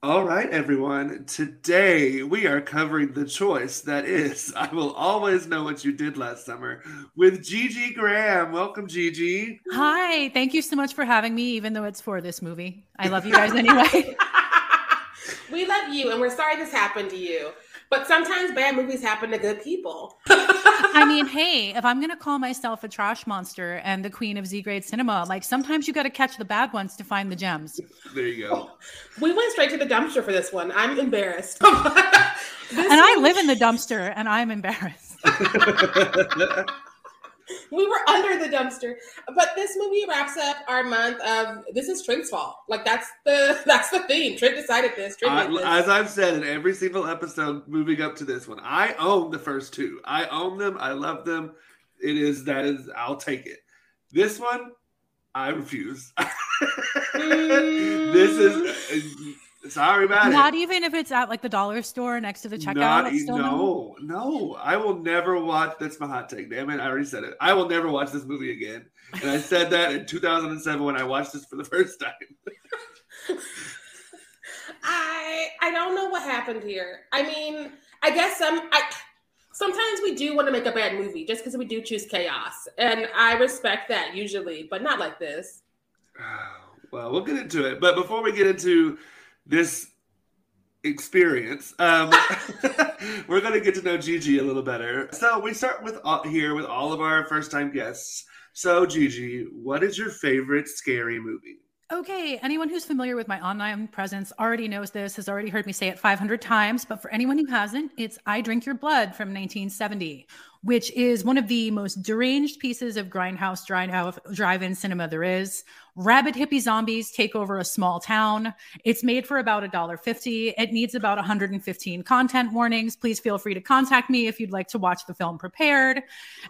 All right, everyone. Today we are covering the choice that is I Will Always Know What You Did Last Summer with Gigi Graham. Welcome, Gigi. Hi. Thank you so much for having me, even though it's for this movie. I love you guys anyway. we love you, and we're sorry this happened to you. But sometimes bad movies happen to good people. I mean, hey, if I'm going to call myself a trash monster and the queen of Z grade cinema, like sometimes you got to catch the bad ones to find the gems. There you go. We went straight to the dumpster for this one. I'm embarrassed. and I live in the dumpster and I'm embarrassed. we were under the dumpster. But this movie wraps up our month of this is Trent's fault. Like that's the that's the theme. Trent decided this. Trent this. As I've said in every single episode moving up to this one, I own the first two. I own them. I love them. It is that is I'll take it. This one, I refuse. mm. this is Sorry about Not it. Not even if it's at like the dollar store next to the checkout. Not, no, no, no. I will never watch. That's my hot take. Damn it! I already said it. I will never watch this movie again. And I said that in 2007 when I watched this for the first time. I I don't know what happened here. I mean, I guess some I sometimes we do want to make a bad movie just because we do choose chaos, and I respect that usually, but not like this. Well, we'll get into it. But before we get into this experience. Um, we're going to get to know Gigi a little better. So we start with uh, here with all of our first time guests. So Gigi, what is your favorite scary movie? Okay, anyone who's familiar with my online presence already knows this, has already heard me say it 500 times. But for anyone who hasn't, it's I Drink Your Blood from 1970, which is one of the most deranged pieces of grindhouse drive in cinema there is. Rabid hippie zombies take over a small town. It's made for about a dollar fifty. It needs about 115 content warnings. Please feel free to contact me if you'd like to watch the film prepared.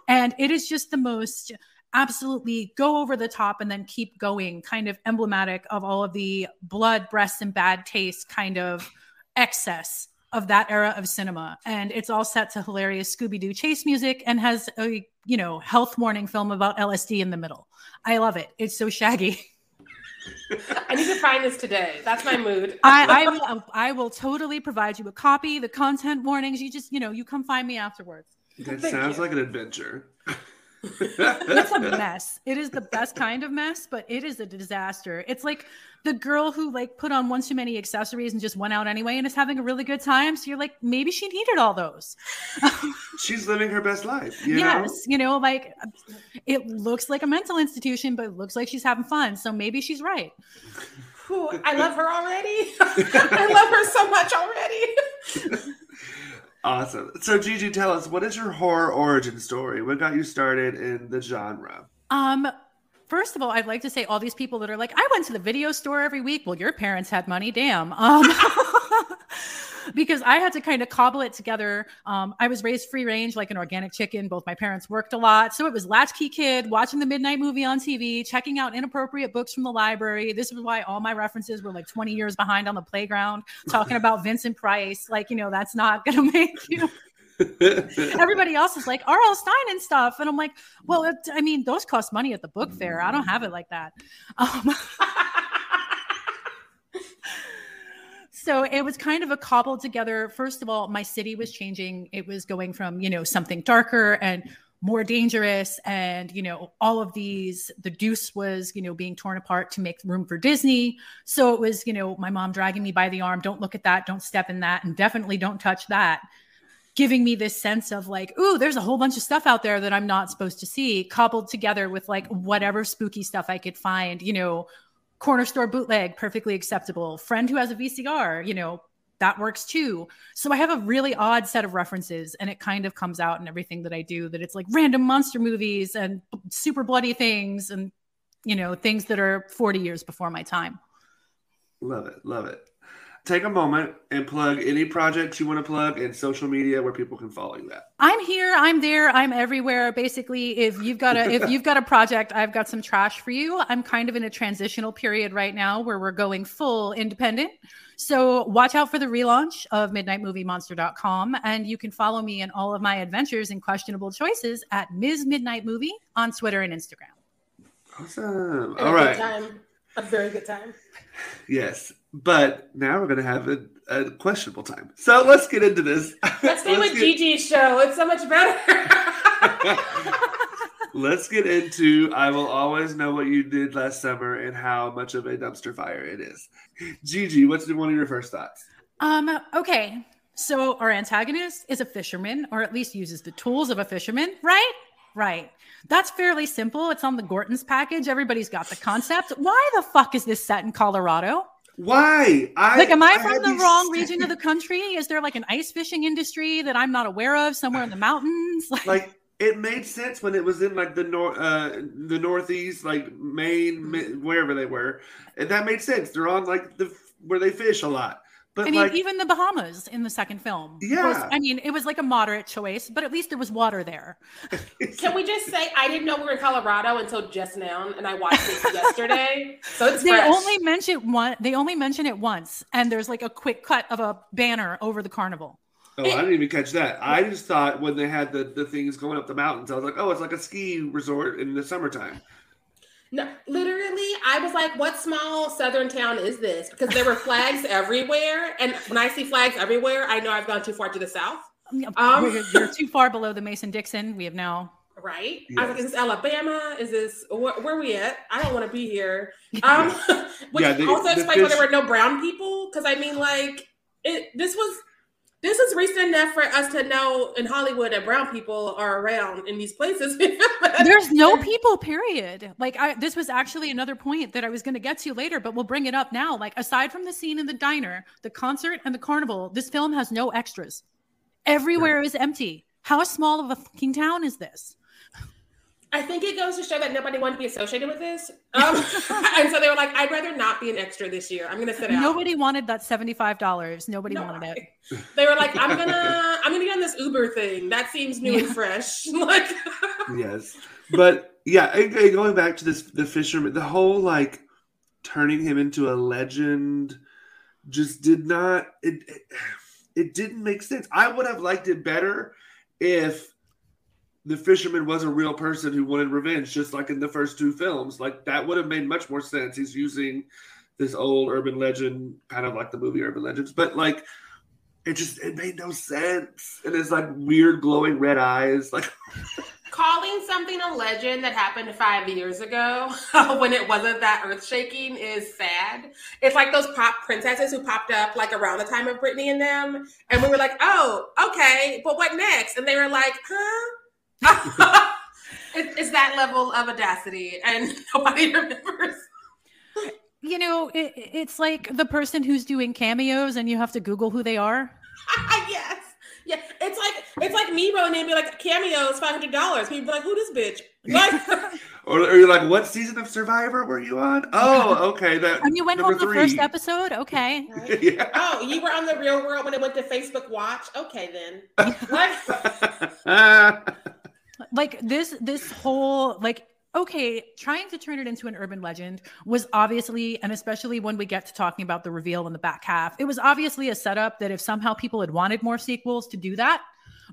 And it is just the most absolutely go over the top and then keep going, kind of emblematic of all of the blood, breasts, and bad taste kind of excess of that era of cinema. And it's all set to hilarious Scooby Doo chase music and has a, you know, health warning film about LSD in the middle. I love it. It's so shaggy. I need to find this today. That's my mood. I, I, will, I will totally provide you a copy, the content warnings. You just, you know, you come find me afterwards. That Thank sounds you. like an adventure it's a mess. It is the best kind of mess, but it is a disaster. It's like the girl who like put on one too many accessories and just went out anyway and is having a really good time. So you're like, maybe she needed all those. She's living her best life. You yes, know? you know, like it looks like a mental institution, but it looks like she's having fun. So maybe she's right. Ooh, I love her already. I love her so much already. Awesome. So Gigi, tell us what is your horror origin story? What got you started in the genre? Um, first of all, I'd like to say all these people that are like, I went to the video store every week. Well, your parents had money, damn. Um, because I had to kind of cobble it together. Um, I was raised free range like an organic chicken. Both my parents worked a lot. So it was latchkey kid, watching the midnight movie on TV, checking out inappropriate books from the library. This is why all my references were like 20 years behind on the playground, talking about Vincent Price. Like, you know, that's not going to make you. Everybody else is like R.L. Stine and stuff, and I'm like, well, it, I mean, those cost money at the book fair. I don't have it like that. Um, so it was kind of a cobbled together. First of all my city was changing. It was going from you know something darker and more dangerous and you know all of these the deuce was you know being torn apart to make room for disney. So it was you know my mom dragging me by the arm don't look at that. Don't step in that and definitely don't touch that. Giving me this sense of like ooh there's a whole bunch of stuff out there that i'm not supposed to see coupled together with like whatever spooky stuff i could find you know corner store bootleg perfectly acceptable. Friend who has a vcr you know that works too. So i have a really odd set of references and it kind of comes out in everything that i do that it's like random monster movies and super bloody things and you know things that are 40 years before my time. Love it love it take a moment and plug any projects you want to plug and social media where people can follow you at. I'm here, I'm there, I'm everywhere. Basically, if you've got a if you've got a project, I've got some trash for you. I'm kind of in a transitional period right now where we're going full independent. So watch out for the relaunch of midnightmoviemonster.com and you can follow me in all of my adventures and questionable choices at Ms. Midnight Movie on Twitter and Instagram. Awesome. And All a right. Good time. A very good time. Yes. But now we're going to have a, a questionable time. So let's get into this. Let's stay with get- Gigi's show. It's so much better. Let's get into I will always know what you did last summer and how much of a dumpster fire it is. Gigi, what's one of your first thoughts? Um, okay. So our antagonist is a fisherman, or at least uses the tools of a fisherman, right? Right. That's fairly simple. It's on the Gorton's package. Everybody's got the concept. Why the fuck is this set in Colorado? Why? I Like, am I had from the wrong region of the country? Is there like an ice fishing industry that I'm not aware of somewhere in the mountains? Like, Like it made sense when it was in like the nor uh the northeast, like Maine, wherever they were, and that made sense. They're on like the where they fish a lot, but I mean, like even the Bahamas in the second film. was- Yeah. I mean, it was like a moderate choice, but at least there was water there. Can we just say I didn't know we were in Colorado until just now, and I watched it yesterday. So it's They fresh. only mention one. They only mention it once, and there's like a quick cut of a banner over the carnival. Oh, I didn't even catch that. I just thought when they had the, the things going up the mountains, I was like, oh, it's like a ski resort in the summertime. No, literally, I was like, "What small southern town is this?" Because there were flags everywhere, and when I see flags everywhere, I know I've gone too far to the south. Um, We're- you're too far below the Mason Dixon. We have now. Right? I was like, "Is this Alabama? Is this wh- where we at? I don't want to be here." Um, which Yeah, the- also the explains why there were no brown people. Because I mean, like, it. This was. This is recent enough for us to know in Hollywood that brown people are around in these places. There's no people. Period. Like I, this was actually another point that I was going to get to later, but we'll bring it up now. Like aside from the scene in the diner, the concert, and the carnival, this film has no extras. Everywhere is empty. How small of a fucking town is this? I think it goes to show that nobody wanted to be associated with this. Um, and so they were like, I'd rather not be an extra this year. I'm going to sit out. Nobody wanted that seventy-five dollars. Nobody No, wanted it. They were like, I'm gonna, I'm gonna get on this Uber thing. That seems new and fresh. like, yes, but yeah, and- and going back to this, the fisherman, the whole like turning him into a legend just did not. It it, it didn't make sense. I would have liked it better if the fisherman was a real person who wanted revenge, just like in the first two films. Like that would have made much more sense. He's using this old urban legend, kind of like the movie Urban Legends, but like it just it made no sense. And it's like weird glowing red eyes, like calling something a legend that happened five years ago when it wasn't that earth shaking is sad. It's like those pop princesses who popped up like around the time of Britney and them, and we were like, oh, okay, but what next? And they were like, huh? It, it's that level of audacity, and nobody remembers. You know, it, it's like the person who's doing cameos and you have to Google who they are. yes. Yeah, it's like it's like me rolling in and be like cameos five hundred dollars. People be like, "Who this bitch?" Like, Or, or you're like, what season of Survivor were you on? Oh, okay. That And you went number home the first episode? Okay. yeah. oh, you were on the Real World when it went to Facebook Watch. Okay, then. Like, like this this whole like okay trying to turn it into an urban legend was obviously and especially when we get to talking about the reveal in the back half it was obviously a setup that if somehow people had wanted more sequels to do that.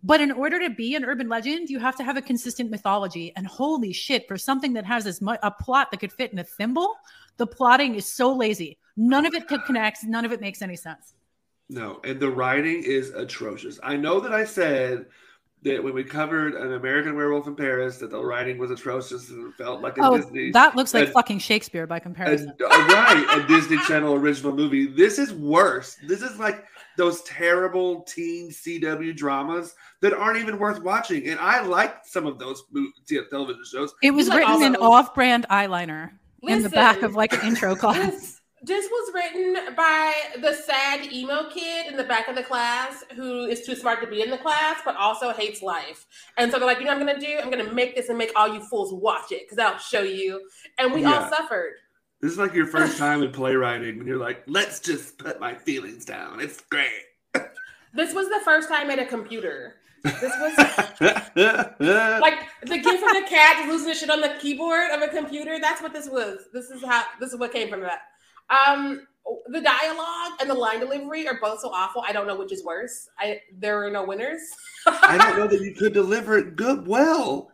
But in order to be an urban legend you have to have a consistent mythology. And holy shit for something that has as much a plot that could fit in a thimble the plotting is so lazy. None of it connects. None of it makes any sense. No, and the writing is atrocious. I know that I said that when we covered an American Werewolf in Paris, that the writing was atrocious and felt like a oh Disney. that looks like and- fucking shakespeare by comparison a, a- uh, right, a Disney Channel original movie. This is worse. This is like those terrible teen CW dramas that aren't even worth watching. And I liked some of those mo- television shows. It was like written in off-brand eyeliner in the back of like an intro class. This, was written by the sad emo kid in the back of the class who is too smart to be in the class, but also hates life. And so they're like, you know what I'm gonna do? I'm gonna make this and make all you fools watch it because I'll show you. And we all suffered. This is like your first time in playwriting, and you're like, "Let's just put my feelings down. It's great." This was the first time at a computer. This was like the gift from the cat losing the shit on the keyboard of a computer. That's what this was. This is how. This is what came from that. Um, the dialogue and the line delivery are both so awful. I don't know which is worse. I there are no winners. I don't know that you could deliver it good well.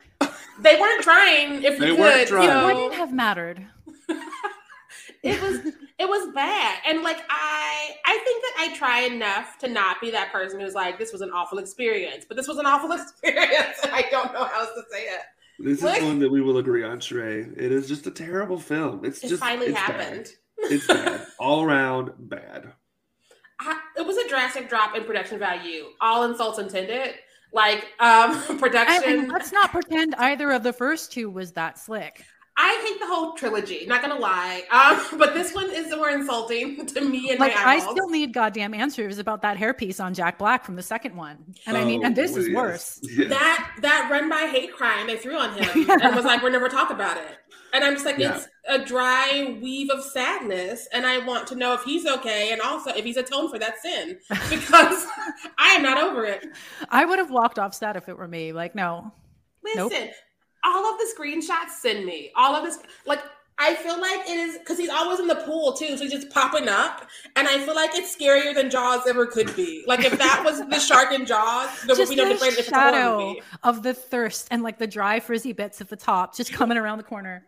They weren't trying. If They you weren't could, trying. you know. Wouldn't have mattered. it was it was bad and like i i think that i try enough to not be that person who's like this was an awful experience but this was an awful experience and i don't know how else to say it This is one that we will agree on, Sharai. It is just a terrible film. It's it just finally it's happened Bad. It's bad. All around bad. I, it was a drastic drop in production value all insults intended like um And, production and let's not pretend either of the first two was that slick. i hate the whole trilogy not gonna lie um but this one is more insulting to me and Like my I still need goddamn answers about that hairpiece on Jack Black from the second one. And I mean, Oh, and this is worse. Yes. that that run by hate crime they threw on him and was like, "We're never talk about it." And I'm just like, Yeah. it's a dry weave of sadness, and I want to know if he's okay, and also if he's atoned for that sin, because I am not over it. I would have walked off set if it were me. Like, no. Listen, Nope. all of the screenshots send me all of this. Like, I feel like it is because he's always in the pool too, so he's just popping up, and I feel like it's scarier than Jaws ever could be. Like, if that was the shark in Jaws, there would Just be no the difference if it's a horror shadow movie. of the thirst and like the dry frizzy bits at the top just coming around the corner.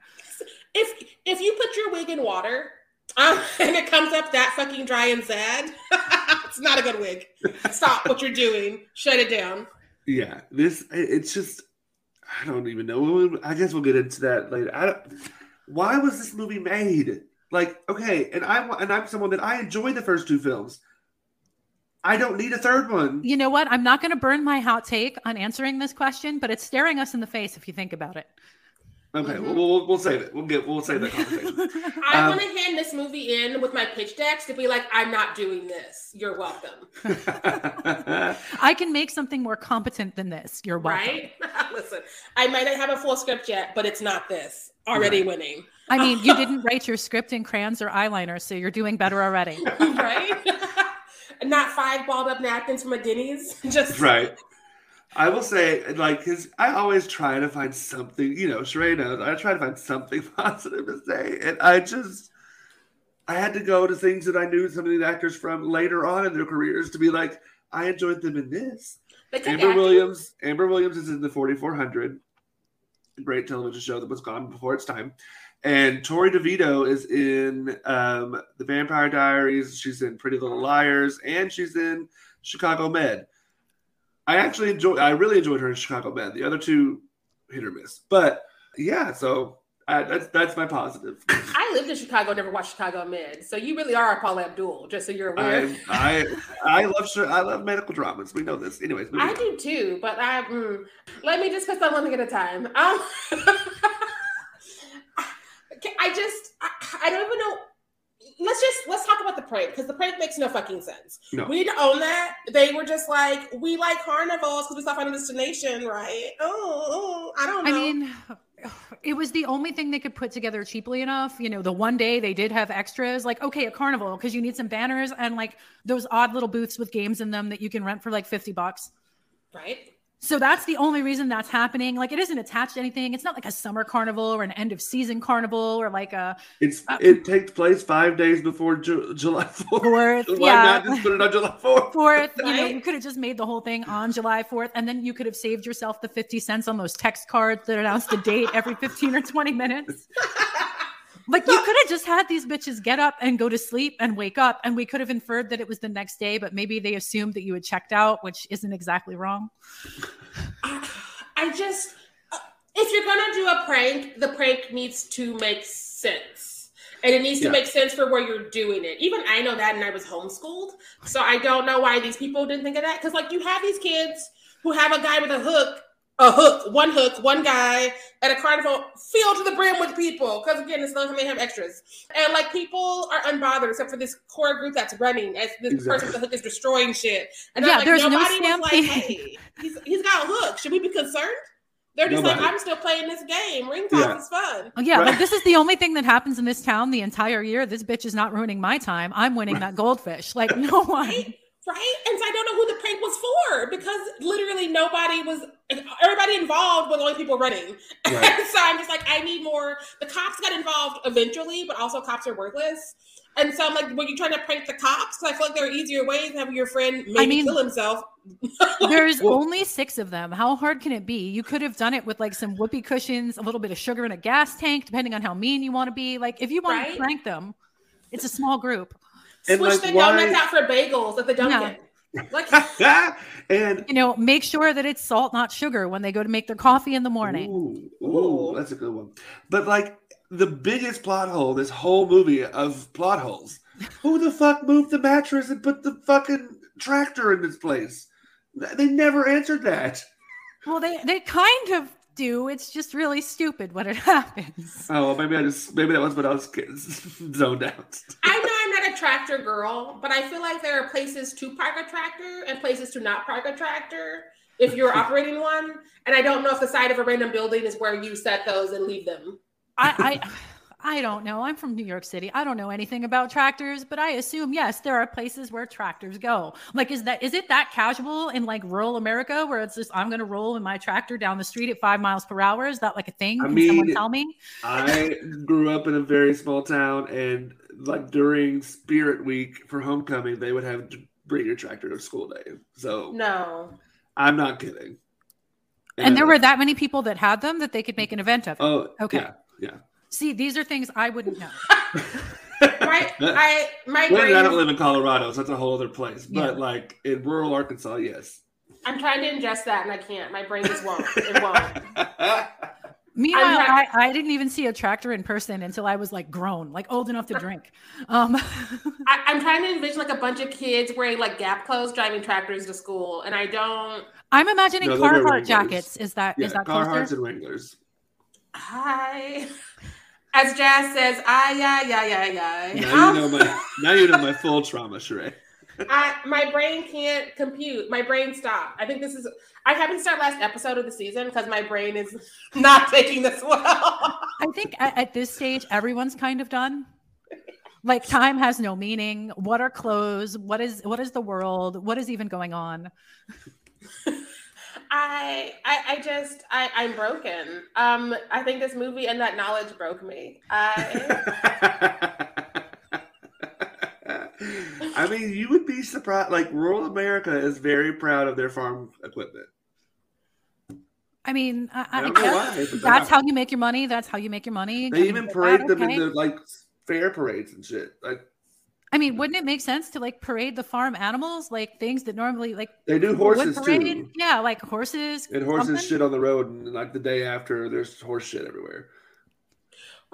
if if you put your wig in water uh, and it comes up that fucking dry and sad, it's not a good wig. Stop what you're doing. Shut it down. Yeah, this it's just I don't even know. I guess we'll get into that later. I don't, why was this movie made? Like, okay, and I and I'm someone that I enjoy the first two films. I don't need a third one. You know what? I'm not going to burn my hot take on answering this question, but it's staring us in the face if you think about it. Okay, Mhm. we'll, we'll we'll save it. We'll get we'll save that conversation. I Um, want to hand this movie in with my pitch decks to be like, I'm not doing this. You're welcome. I can make something more competent than this. You're welcome. Right? Listen, I might not have a full script yet, but it's not this. Already winning. I mean, you didn't write your script in crayons or eyeliner, so you're doing better already. right? not five balled up napkins from a Denny's. Just right. I will say, like, because I always try to find something, you know, Sharai knows, I try to find something positive to say. And I just, I had to go to things that I knew some of these actors from later on in their careers to be like, I enjoyed them in this. Kept Amber acting. Williams, Amber Williams is in the 4400, great television show that was gone before its time. And Torrey DeVitto is in um, The Vampire Diaries. She's in Pretty Little Liars, and she's in Chicago Med. I actually enjoy. I really enjoyed her in Chicago Med. The other two, hit or miss. But yeah, so I, that's that's my positive. I lived in Chicago, never watched Chicago Med. So you really are a Paul Abdul, just so you're aware. I, I I love I love medical dramas. We know this. Anyways, I, on. do too, but I mm, let me just put on one thing at a time. Um, I just I, I don't even know. Let's just let's talk about the prank because the prank makes no fucking sense. No. We need to own that. They were just like, we like carnivals because we saw Final Destination, right? Oh, oh, I don't know. I mean, it was the only thing they could put together cheaply enough. You know, the one day they did have extras, like, okay, a carnival, because you need some banners and like those odd little booths with games in them that you can rent for like 50 bucks. right? So that's the only reason that's happening. Like, it isn't attached to anything. It's not like a summer carnival or an end of season carnival or like a It's Uh, it takes place five days before Ju- July Fourth. fourth. Why yeah. not just put it on July Fourth? Fourth, you know, you could have just made the whole thing on July 4th, and then you could have saved yourself the 50 cents on those text cards that announce the date every 15 or 20 minutes. Like you could have just had these bitches get up and go to sleep and wake up, and we could have inferred that it was the next day, but maybe they assumed that you had checked out, which isn't exactly wrong. I, I just, uh, if you're gonna do a prank, the prank needs to make sense. And it needs to make sense for where you're doing it. Even I know that, and I was homeschooled, so I don't know why these people didn't think of that. Because like you have these kids who have a guy with a hook, a hook, one hook, one guy at a carnival filled to the brim with people. Because again, it's not gonna have extras, and like people are unbothered except for this core group that's running as this person with the hook is destroying shit. And Yeah, like, there's no nobody was like, hey, he's, he's got a hook. Should we be concerned? They're just Nobody. like, I'm still playing this game. Ring toss Yeah. is fun. Oh, yeah, Right. like this is the only thing that happens in this town the entire year. This bitch is not ruining my time. I'm winning that goldfish. Like no one. Right? Right? And so I don't know who the prank was for because literally nobody was, everybody involved were the only people running. Right. so I'm just like, I need more. The cops got involved eventually, but also cops are worthless. And so I'm like, were you trying to prank the cops? Because I feel like there are easier ways to have your friend maybe mean- kill himself. There's Well- only six of them. How hard can it be? You could have done it with like some whoopee cushions, a little bit of sugar in a gas tank, depending on how mean you want to be. Like if you want Right? to prank them, it's a small group. And, Switch like, the why- donuts out for bagels at the Dunkin'. Like, and You know, make sure that it's salt, not sugar, when they go to make their coffee in the morning. Ooh, ooh, Ooh. that's a good one. But like the biggest plot hole, this whole movie of plot holes. Who the fuck moved the mattress and put the fucking tractor in this place? They never answered that. Well, they they kind of do. It's just really stupid when it happens. Oh, well, maybe I just maybe that was when I was getting zoned out. I know I'm not a tractor girl, but I feel like there are places to park a tractor and places to not park a tractor if you're operating one. And I don't know if the side of a random building is where you set those and leave them. I, I I don't know. I'm from New York City. I don't know anything about tractors, but I assume yes, there are places where tractors go. Like, is that is it that casual in like rural America where it's just I'm going to roll in my tractor down the street at five miles per hour? Is that like a thing? I Can someone mean, tell me? I grew up in a very small town, and like during Spirit Week for homecoming, they would have to bring your tractor to school day. So No. I'm not kidding. And there Uh, were that many people that had them that they could make an event of. it. oh Okay. yeah yeah. See, these are things I wouldn't know. My I my Granted, I don't live in Colorado, so that's a whole other place. But like in rural Arkansas, yes. I'm trying to ingest that and I can't. My brain just won't. It won't. Meanwhile, I'm I, I didn't even see a tractor in person until I was like grown, like old enough to drink. Um, I, I'm trying to envision like a bunch of kids wearing like Gap clothes driving tractors to school, and I don't. I'm imagining No, Carhartt jackets. Is that is yeah, that Carhartts closer? and Wranglers. Hi. As Jazz says, ah, yeah, yeah, yeah, yeah. Now you know my now you know my full trauma, Sharai. I, my brain can't compute. My brain stopped. I think this is. I haven't started last episode of the season because my brain is not taking this well. I think at, at this stage, everyone's kind of done. Like time has no meaning. What are clothes? What is what is the world? What is even going on? I, I, I just, I, I'm broken. Um, I think this movie and that knowledge broke me. I, I mean, you would be surprised. Like rural America is very proud of their farm equipment. I mean, I, I I, don't know why, that's how you make your money. That's how you make your money. They even parade that them okay? in the like fair parades and shit. Like I mean, wouldn't it make sense to like parade the farm animals, like things that normally like they do horses too. Yeah, like horses. And horses something? shit on the road, and like the day after, there's horse shit everywhere.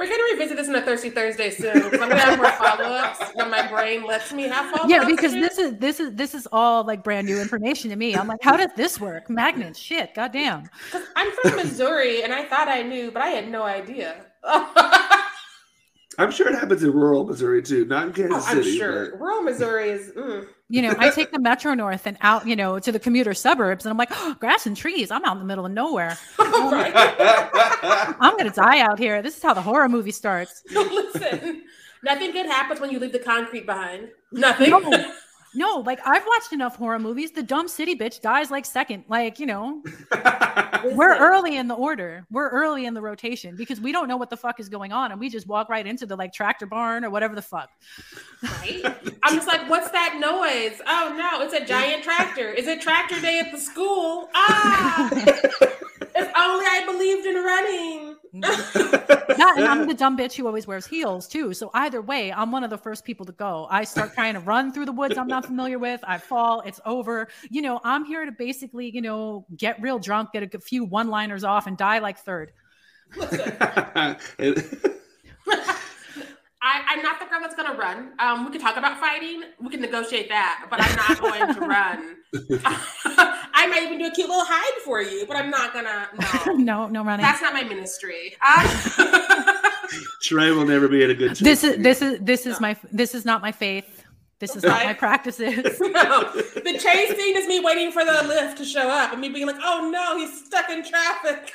We're going to revisit this in a Thirsty Thursday soon. I'm going to have more follow ups when my brain lets me have follow ups. Yeah, because this is this is this is all like brand new information to me. I'm like, how does this work? Magnets, shit, goddamn. Because I'm from Missouri and I thought I knew, but I had no idea. I'm sure it happens in rural Missouri too, not in Kansas Oh, I'm City. sure. Rural Missouri is. Mm. You know, I take the Metro North and out, you know, to the commuter suburbs, and I'm like, oh, grass and trees. I'm out in the middle of nowhere. I'm gonna die out here. This is how the horror movie starts. Listen, nothing good happens when you leave the concrete behind. Nothing. No. No, like I've watched enough horror movies. The dumb city bitch dies like second. Like, you know, we're early in the order. We're early in the rotation because we don't know what the fuck is going on, and we just walk right into the like tractor barn or whatever the fuck. Right? I'm just like, what's that noise? Oh no, it's a giant tractor. Is it tractor day at the school? Ah, if only I believed in running. That, and I'm the dumb bitch who always wears heels too. So either way, I'm one of the first people to go. I start trying to run through the woods I'm not familiar with. I fall. It's over. You know, I'm here to basically, you know, get real drunk, get a few one-liners off, and die like third. I, I'm not the girl that's gonna run. Um, we can talk about fighting. We can negotiate that, but I'm not going to run. I might even do a cute little hide for you, but I'm not gonna. No, no, no running. that's not my ministry. Uh, Trey will never be in a good. This church. is this is this is my this is not my faith. This is not my practices. no, the chase scene is me waiting for the lift to show up and me being like, oh no, he's stuck in traffic.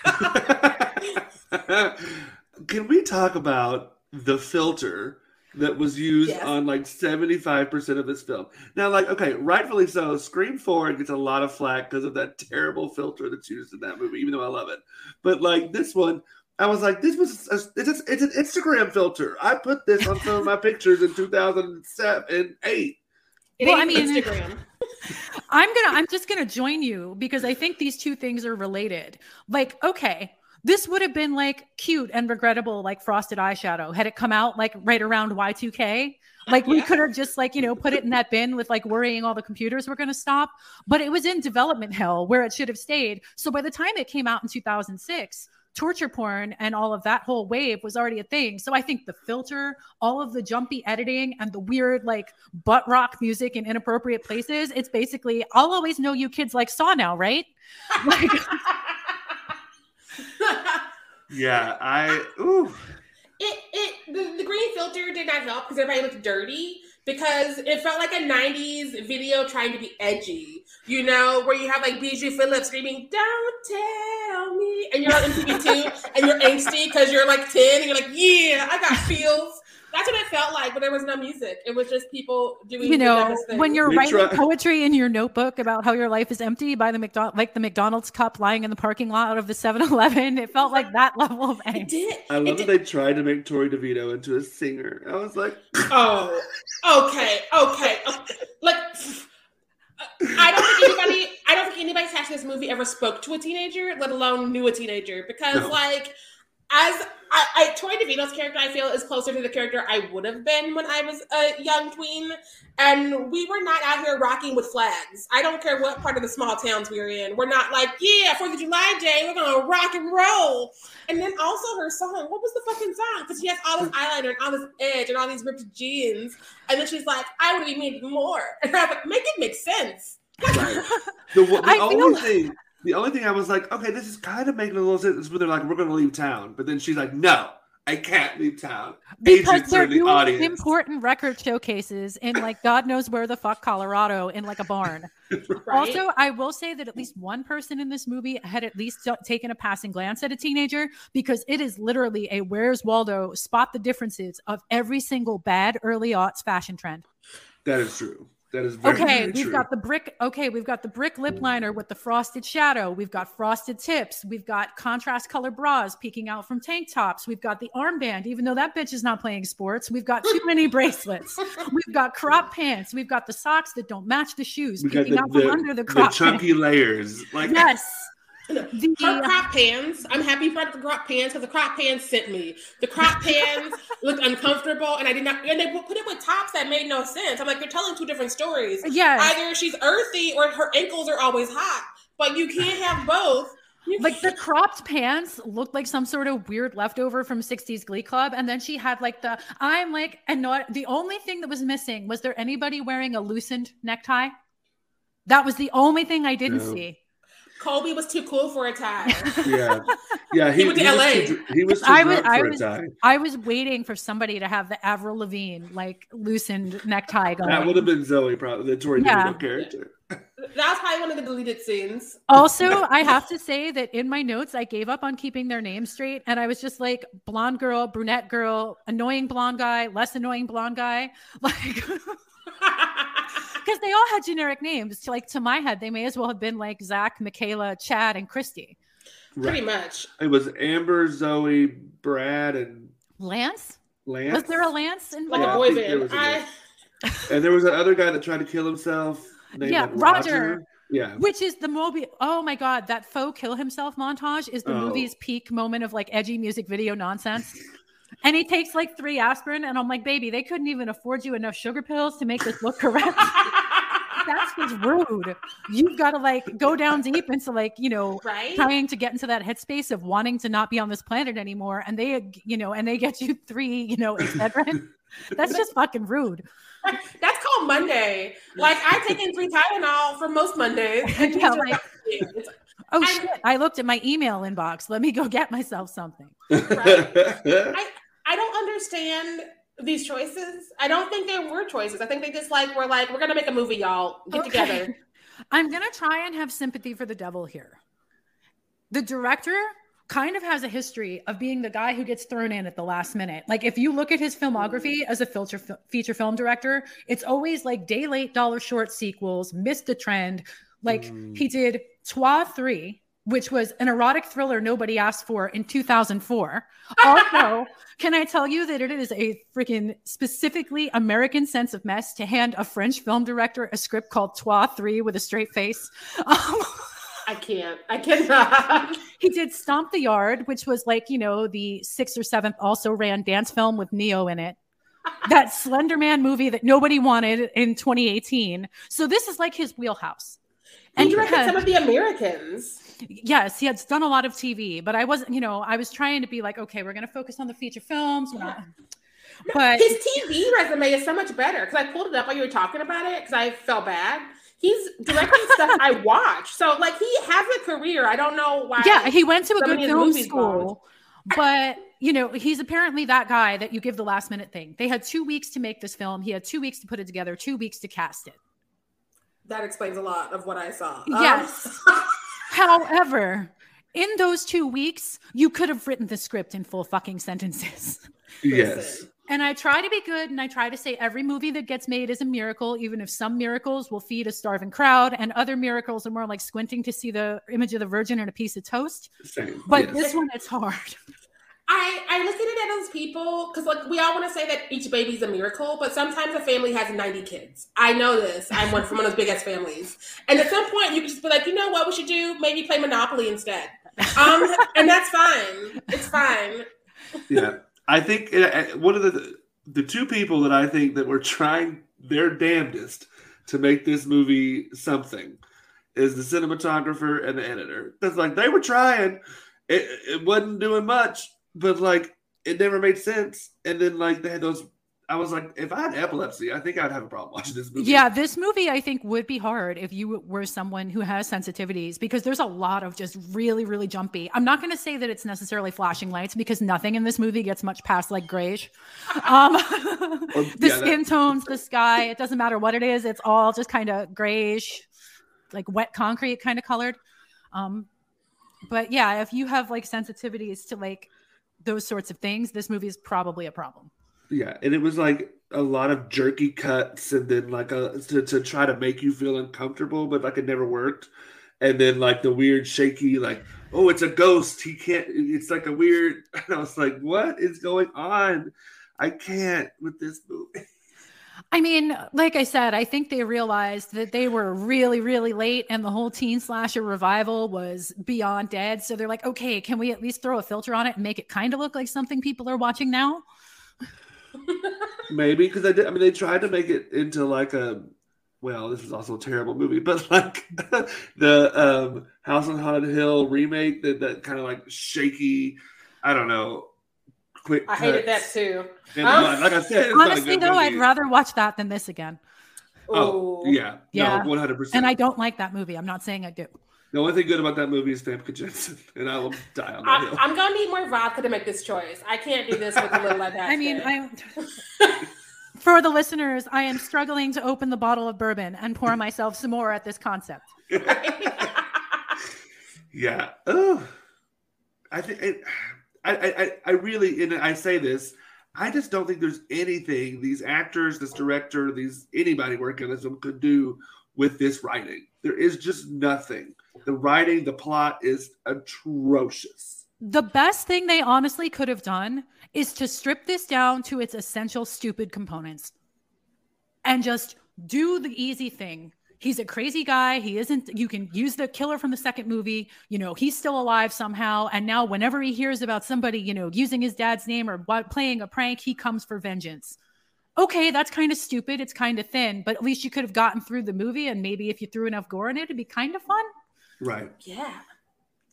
Can we talk about the filter that was used Yes. on like 75% of this film? Now, like, okay, rightfully so, Scream 4 gets a lot of flack because of that terrible filter that's used in that movie, even though I love it. But like this one, I was like, this was a, it's, a, it's an Instagram filter. I put this on some of my pictures in 2007 and 8. It Well, I mean- Instagram. I'm gonna I'm just gonna join you because I think these two things are related. Like, okay, this would have been like cute and regrettable, like frosted eyeshadow, had it come out like right around Y2K. Like we could have just like, you know, put it in that bin with like worrying all the computers were gonna stop. But it was in development hell where it should have stayed. So by the time it came out in 2006, torture porn and all of that whole wave was already a thing. So I think the filter, all of the jumpy editing and the weird like butt rock music in inappropriate places, it's basically I'll always know you kids like Saw now, right? Like Yeah, I, ooh. it it the, the green filter did not help because everybody looked dirty because it felt like a 90s video trying to be edgy you know where you have like Bijou Phillips screaming don't tell me and you're on MTV2 and you're angsty because you're like 10 and you're like yeah I got feels that's what it felt like but there was no music it was just people doing you know, when you're We writing try- poetry in your notebook about how your life is empty by the McDonald like the McDonald's cup lying in the parking lot of the 7-Eleven, it felt like that level of it did I It love did- that they tried to make Torrey DeVitto into a singer. I was like, Oh, okay, okay. okay. Like, I don't think anybody, I don't think anybody attached to this movie ever spoke to a teenager, let alone knew a teenager, because No. like, as I, I, Torrey DeVitto's character, I feel is closer to the character I would have been when I was a young tween, and we were not out here rocking with flags. I don't care what part of the small towns we were in. We're not like, yeah, Fourth of July Day, we're gonna rock and roll. And then also her song, what was the fucking song? Because she has all this eyeliner and all this edge and all these ripped jeans, and then she's like, I would be making more, and I was like, make it make sense. right. The, the I only feel- thing, the only thing I was like, okay, this is kind of making a little sense. When they're like, we're going to leave town, but then she's like, no, I can't leave town. because Agents they're the doing audience. important record showcases in like God knows where the fuck Colorado in like a barn. Right? Also, I will say that at least one person in this movie had at least taken a passing glance at a teenager because it is literally a Where's Waldo spot the differences of every single bad early aughts fashion trend. That is true. That is very, Okay, very we've true. got the brick. Okay, we've got the brick lip liner with the frosted shadow. We've got frosted tips. We've got contrast color bras peeking out from tank tops. We've got the armband, even though that bitch is not playing sports. We've got too many bracelets. We've got crop pants. We've got the socks that don't match the shoes we peeking the, out from the, under the the crop chunky layers. Like, pants. Yes. Her The, crop pants. I'm happy for the crop pants because the crop pants sent me. The crop pants looked uncomfortable, and I did not. And they put it with tops that made no sense. I'm like, you're telling two different stories. Yeah. Either she's earthy or her ankles are always hot, but you can't have both. You like the cropped pants looked like some sort of weird leftover from 60s glee club and then she had like the i'm like and not the only thing that was missing was there anybody wearing a loosened necktie that was the only thing i didn't No. see Colby was too cool for a tie. yeah, yeah. He, He went to he was LA. too, he was too I was- drunk I for was- a tie. i was waiting for somebody to have the avril lavigne like loosened necktie going That would have been Zoe, probably the Torrey Yeah. DeVitto character. that was probably one of the deleted scenes. Also, I have to say that in my notes, I gave up on keeping their names straight. And I was just like blonde girl, brunette girl, annoying blonde guy, less annoying blonde guy. Like, because they all had generic names. Like, to my head, they may as well have been like Zach, Michaela, Chad, and Christy. Pretty much. It was Amber, Zoe, Brad, and Lance? Lance. Was there a Lance Like involved? a I boy band. was a I, And there was that other guy that tried to kill himself. named, Yeah, like, Roger. Yeah. Which is the movie? Oh my god, that faux kill himself montage is the Oh. movie's peak moment of like edgy music video nonsense. And he takes like three aspirin, and I'm like, baby, they couldn't even afford you enough sugar pills to make this look correct. That's just rude. You've got to like go down deep into like you know right? trying to get into that headspace of wanting to not be on this planet anymore, and they you know and they get you three you know Excedrin. That's just fucking rude. That's called Monday. Like I take in three Tylenol for most Mondays. and Yeah, like- Oh I'm- shit! I looked at my email inbox. Let me go get myself something. I don't understand these choices. I don't think there were choices. I think they just like were like, we're gonna make a movie, y'all. Get okay. together. I'm gonna try and have sympathy for the devil here. The director kind of has a history of being the guy who gets thrown in at the last minute. Like if you look at his filmography as a filter, feature film director, it's always like day late, dollar short sequels, missed the trend. Like mm. he did Trois 3, which was an erotic thriller nobody asked for in 2004. Also, can I tell you that it is a freaking specifically American sense of mess to hand a French film director a script called Trois 3 with a straight face? Um, I can't. I cannot. he did Stomp the Yard, which was like, you know, the sixth or seventh also ran dance film with Ne-Yo in it. that Slender Man movie that nobody wanted in 2018. So this is like his wheelhouse. And you directed some of the Americans. Yes, he had done a lot of TV, but I wasn't, you know, I was trying to be like, okay, we're going to focus on the feature films. We're not. But his TV resume is so much better because I pulled it up while you were talking about it because I felt bad he's directing stuff I watch. So like he has a career. I don't know why. Yeah, he went to a good film school, but you know he's apparently that guy that you give the last minute thing. They had two weeks to make this film. He had two weeks to put it together. Two weeks to cast it. That explains a lot of what I saw. Yes. Um, However, in those two weeks, you could have written the script in full fucking sentences. Yes. And I try to be good and I try to say every movie that gets made is a miracle, even if some miracles will feed a starving crowd and other miracles are more like squinting to see the image of the Virgin and a piece of toast. Same. But yes. this one, it's hard. I, I look at it as people because like we all want to say that each baby's a miracle, but sometimes a family has 90 kids. I know this. I'm one from one of those big ass families. And at some point you can just be like, you know what we should do? Maybe play Monopoly instead. Um, and that's fine. It's fine. Yeah. I think uh, uh, one of the the two people that I think that were trying their damnedest to make this movie something is the cinematographer and the editor. That's like they were trying. It, it wasn't doing much, but like it never made sense. And then like they had those I was like, if I had epilepsy, I think I'd have a problem watching this movie. Yeah, this movie I think would be hard if you were someone who has sensitivities because there's a lot of just really, really jumpy. I'm not going to say that it's necessarily flashing lights because nothing in this movie gets much past like grayish. Um, the yeah, skin tones, the sky, it doesn't matter what it is. It's all just kind of grayish, like wet concrete kind of colored. Um, but yeah, if you have like sensitivities to like those sorts of things, this movie is probably a problem. Yeah, and it was like a lot of jerky cuts, and then like a to, to try to make you feel uncomfortable, but like it never worked. And then like the weird shaky, like oh, it's a ghost. He can't. It's like a weird. And I was like, what is going on? I can't with this movie. I mean, like I said, I think they realized that they were really, really late and the whole teen slasher revival was beyond dead. So they're like, okay, can we at least throw a filter on it and make it kind of look like something people are watching now? Maybe because I did. I mean, they tried to make it into like a. Well, this was also a terrible movie, but like the um, House on Haunted Hill remake, that that kind of like shaky. I don't know. Quick. I hated that too. Um, like I said, honestly, though, I'd rather watch that than this again. Oh, yeah, yeah, one hundred percent. And I don't like that movie. I'm not saying I do. The only thing good about that movie is Famke Janssen, and I will die on that I, hill. I'm gonna need more vodka to make this choice. I can't do this with a little like that. I mean, I. For the listeners, I am struggling to open the bottle of bourbon and pour myself some more at this concept. yeah. Oh, I think it, I, I, I really, and I say this, I just don't think there's anything these actors, this director, these anybody working on this film could do with this writing. There is just nothing. The writing, the plot is atrocious. The best thing they honestly could have done is to strip this down to its essential stupid components and just do the easy thing. He's a crazy guy. He isn't, you can use the killer from the second movie. You know, he's still alive somehow. And now, whenever he hears about somebody, you know, using his dad's name or playing a prank, he comes for vengeance okay, that's kind of stupid. It's kind of thin, but at least you could have gotten through the movie. And maybe if you threw enough gore in it, it'd be kind of fun. Right. Yeah.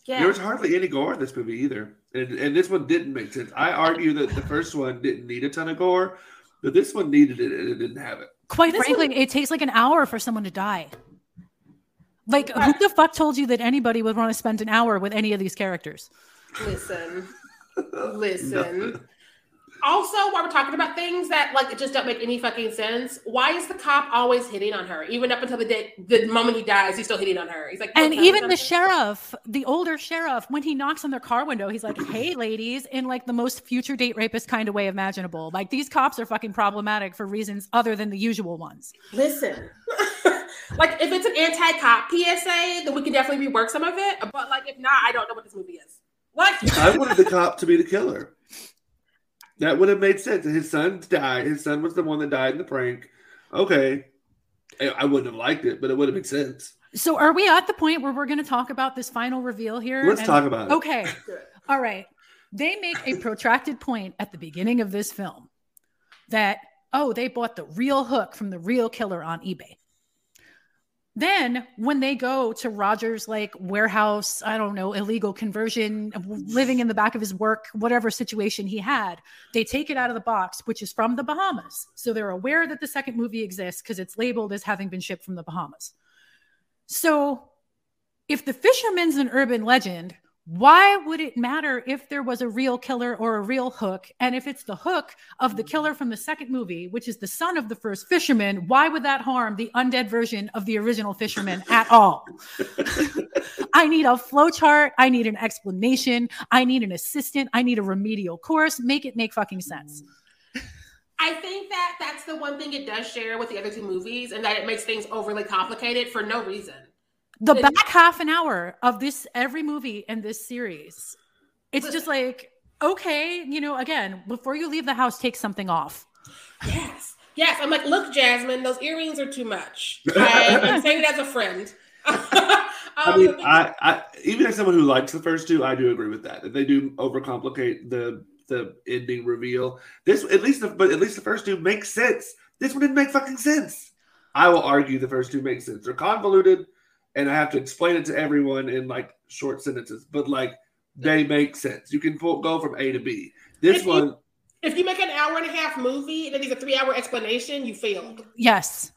Yeah. There was hardly any gore in this movie either. And, and this one didn't make sense. I argue that the first one didn't need a ton of gore, but this one needed it and it didn't have it. Quite this frankly, one... it takes like an hour for someone to die. Like, who the fuck told you that anybody would want to spend an hour with any of these characters? Listen, listen. Also, while we're talking about things that like just don't make any fucking sense, why is the cop always hitting on her? Even up until the day, the moment he dies, he's still hitting on her. He's like, and "Don't tell me even the sheriff, the older sheriff, when he knocks on their car window, he's like, "Hey, ladies," in like the most future date rapist kind of way imaginable. Like these cops are fucking problematic for reasons other than the usual ones. Listen, like if it's an anti-cop PSA, then we can definitely rework some of it. But like if not, I don't know what this movie is. Like, I wanted the cop to be the killer. That would have made sense. His son died. His son was the one that died in the prank. Okay. I- I wouldn't have liked it, but it would have made sense. So, are we at the point where we're going to talk about this final reveal here? Let's And- talk about it. Okay. All right. They make a protracted point at the beginning of this film that, oh, they bought the real hook from the real killer on eBay. Then, when they go to Roger's like warehouse, I don't know, illegal conversion, living in the back of his work, whatever situation he had, they take it out of the box, which is from the Bahamas. So they're aware that the second movie exists because it's labeled as having been shipped from the Bahamas. So if the fisherman's an urban legend, why would it matter if there was a real killer or a real hook? And if it's the hook of the killer from the second movie, which is the son of the first fisherman, why would that harm the undead version of the original fisherman at all? I need a flowchart. I need an explanation. I need an assistant. I need a remedial course. Make it make fucking sense. I think that that's the one thing it does share with the other two movies, and that it makes things overly complicated for no reason. The back half an hour of this, every movie in this series, it's just like, okay, you know, again, before you leave the house, take something off. Yes. Yes. I'm like, look, Jasmine, those earrings are too much. I, I'm saying it as a friend. I mean, I, I even as someone who likes the first two, I do agree with that. That they do overcomplicate the the ending reveal. This at least, the, but at least the first two make sense. This one didn't make fucking sense. I will argue the first two make sense. They're convoluted, and I have to explain it to everyone in like short sentences. But like they make sense. You can pull, go from A to B. This If you- one, if you make an hour and a half movie and then there's a three hour explanation, you failed. Yes.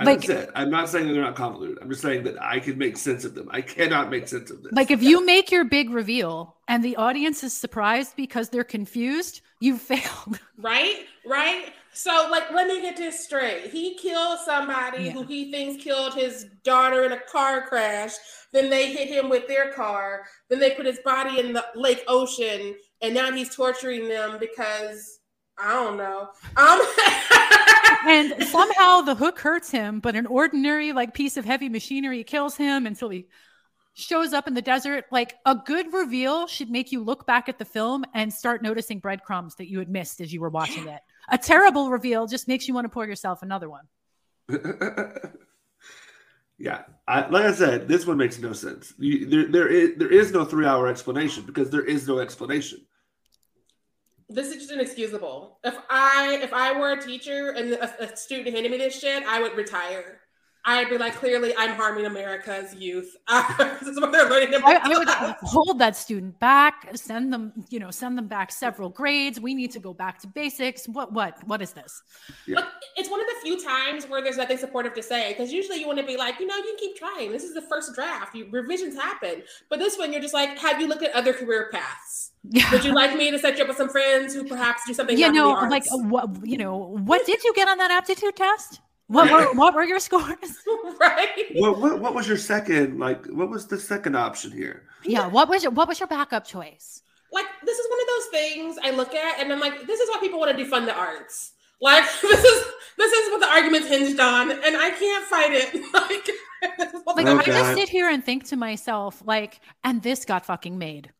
I like- said, I'm not saying that they're not convoluted. I'm just saying that I can make sense of them. I cannot make sense of this. Like if you make your big reveal and the audience is surprised because they're confused, you failed. Right? Right? So, like, let me get this straight. He killed somebody Yeah. who he thinks killed his daughter in a car crash. Then they hit him with their car. Then they put his body in the lake ocean. And now he's torturing them because I don't know. Um, and somehow the hook hurts him, but an ordinary like piece of heavy machinery kills him until he shows up in the desert. Like a good reveal should make you look back at the film and start noticing breadcrumbs that you had missed as you were watching it. A terrible reveal just makes you want to pour yourself another one. yeah, I, like I said, this one makes no sense. You, there, there is there is no three hour explanation because there is no explanation. this is just inexcusable. If I if I were a teacher and a, a student handed me this shit, I would retire. I'd be like, clearly, I'm harming America's youth. this is what they're learning. I, I would hold that student back, send them, you know, send them back several grades. We need to go back to basics. What, what, what is this? Like, it's one of the few times where there's nothing supportive to say because usually you want to be like, you know, you keep trying. This is the first draft. You, revisions happen, but this one you're just like, have you looked at other career paths? Yeah. Would you like me to set you up with some friends who perhaps do something? you know, like uh, what, you know, what did you get on that aptitude test? What were, what were your scores? right? What, what what was your second like? What was the second option here? Yeah. What was your, what was your backup choice? Like this is one of those things I look at and I'm like, this is why people want to defund the arts. Like this is this is what the argument's hinged on, and I can't fight it. Like, this is what Like Oh, I just sit here and think to myself, like, and this got fucking made.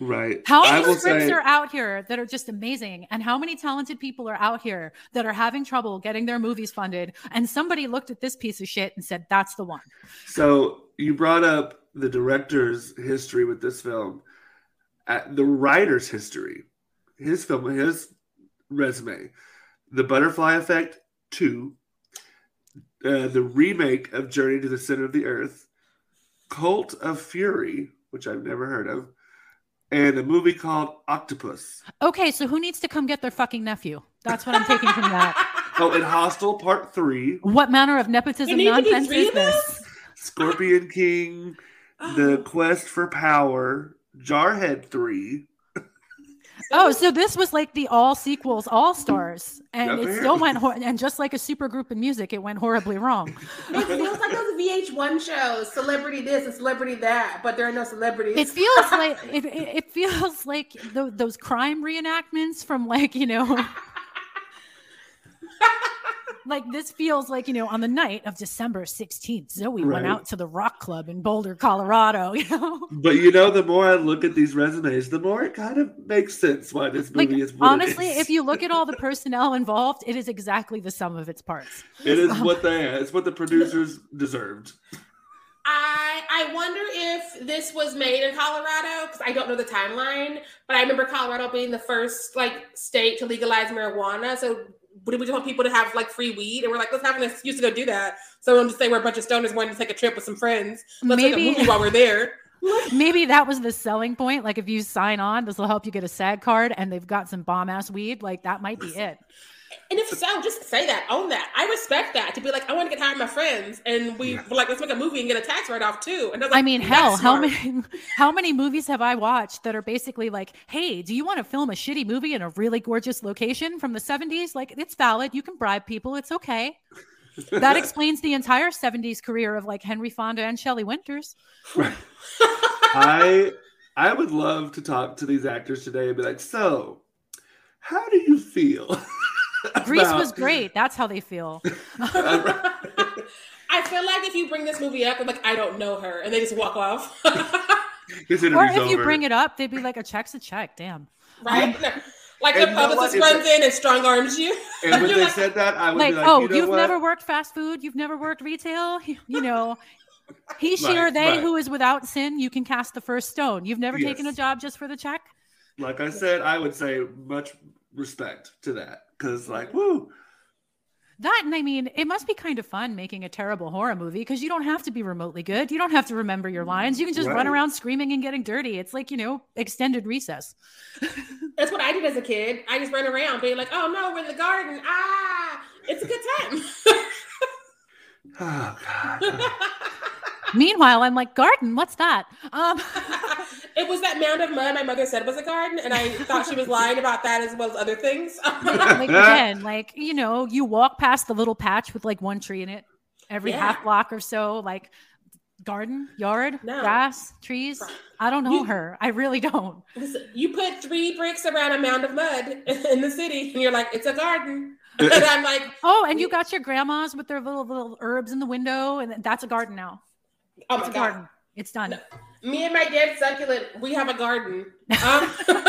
Right. How many scripts say, are out here that are just amazing? And how many talented people are out here that are having trouble getting their movies funded? And somebody looked at this piece of shit and said, that's the one. So you brought up the director's history with this film, at the writer's history, his film, his resume, The Butterfly Effect two, uh, the remake of Journey to the Center of the Earth, Cult of Fury, which I've never heard of, and a movie called Octopus. Okay, so who needs to come get their fucking nephew? That's what I'm taking from that. Oh, and Hostel Part three, What manner of nepotism You need to do nonsense three is of this? Scorpion King, The oh. Quest for Power, Jarhead three. Oh, so this was like the all sequels, all stars, and Yep. it still went. Hor- and just like a super group in music, it went horribly wrong. It feels like those VH1 shows, celebrity this and celebrity that, but there are no celebrities. It feels like it. It, it feels like tho- those crime reenactments from like you know. Like this feels like you know on the night of December sixteenth, Zoe went out to the rock club in Boulder, Colorado. You know, But you know, the more I look at these resumes, the more it kind of makes sense why this like movie is what it honestly, is. if you look at all the personnel involved, it is exactly the sum of its parts. it is um, what they it's what the producers deserved. I I wonder if this was made in Colorado because I don't know the timeline, but I remember Colorado being the first like state to legalize marijuana. So we just want people to have like free weed, and we're like, let's have an excuse to go do that. So I'm just saying we're a bunch of stoners wanting to take a trip with some friends. Let's take a movie while we're there. Maybe that was the selling point. Like if you sign on, this will help you get a SAG card, and they've got some bomb ass weed. Like that might be it. And if so, just say that, own that. I respect that to be like, I want to get high with my friends, and we Yeah. we're like, let's make a movie and get a tax write off too. And I, like, I mean, "That's hell, how many how many movies have I watched that are basically like, "Hey, do you want to film a shitty movie in a really gorgeous location from the 70s? Like it's valid. You can bribe people. It's okay." That explains the entire 70s career of like Henry Fonda and Shelley Winters. Right. I I would love to talk to these actors today and be like, so how do you feel? Grease about- was great. That's how they feel. I feel like if you bring this movie up, I'm like, I don't know her, and they just walk off. This Or interview's if you bring it up, they'd be like, "A check's a check." Damn. right? Like And the you know what? publicist runs it- in and strong arms you. and when they like- said that, I would Like, be like, oh, you know you've what? never worked fast food. You've never worked retail. You know, he, she, or they right. who is without sin, you can cast the first stone. You've never taken a job just for the check. Like I said, I would say much respect to that because, like, woo, That and I mean, it must be kind of fun making a terrible horror movie because you don't have to be remotely good. You don't have to remember your lines. You can just run around screaming and getting dirty. It's like, you know, extended recess. That's what I did as a kid. I just ran around being like, oh no, we're in the garden. Ah, it's a good time. oh god, Meanwhile, I'm like, garden, what's that? Um, it was that mound of mud my mother said was a garden, and I thought she was lying about that as well as other things. like again, like, you know, you walk past the little patch with like one tree in it every Yeah. half block or so, like garden, yard, No. grass, trees. I don't know You- her. I really don't. Listen, you put three bricks around a mound of mud in the city, and you're like, it's a garden. and I'm like, Oh, and you got your grandmas with their little little herbs in the window, and that's a garden now. Oh It's my a god. garden. It's done. No. Me and my dead succulent, we have a garden. Um,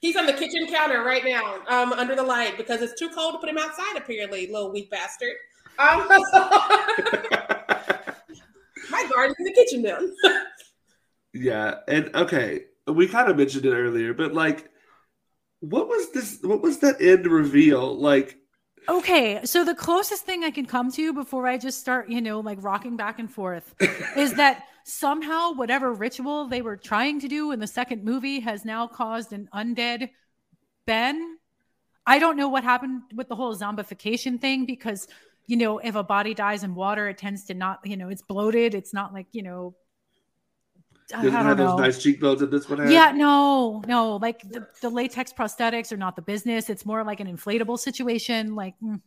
he's on the kitchen counter right now, um, under the light because it's too cold to put him outside. Apparently, little weak bastard. Um, my garden's in the kitchen now. yeah, and okay, we kind of mentioned it earlier, but like, what was this? What was that end reveal like? Okay, so the closest thing I can come to before I just start, you know, like rocking back and forth is that somehow whatever ritual they were trying to do in the second movie has now caused an undead Ben. I don't know what happened with the whole zombification thing because, you know, if a body dies in water, it tends to not, you know, it's bloated. It's not like, you know, Doesn't don't have know. those nice cheekbones that this one had. Yeah, no, no. Like the, the latex prosthetics are not the business. It's more like an inflatable situation. Like, mm.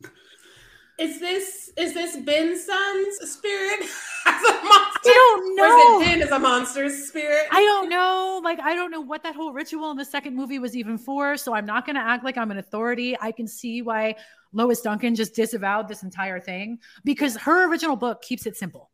Is this is this Ben's son's spirit as a monster? I don't Or is know. it Ben as a monster's spirit? I don't know. Like, I don't know what that whole ritual in the second movie was even for. So I'm not going to act like I'm an authority. I can see why Lois Duncan just disavowed this entire thing because her original book keeps it simple.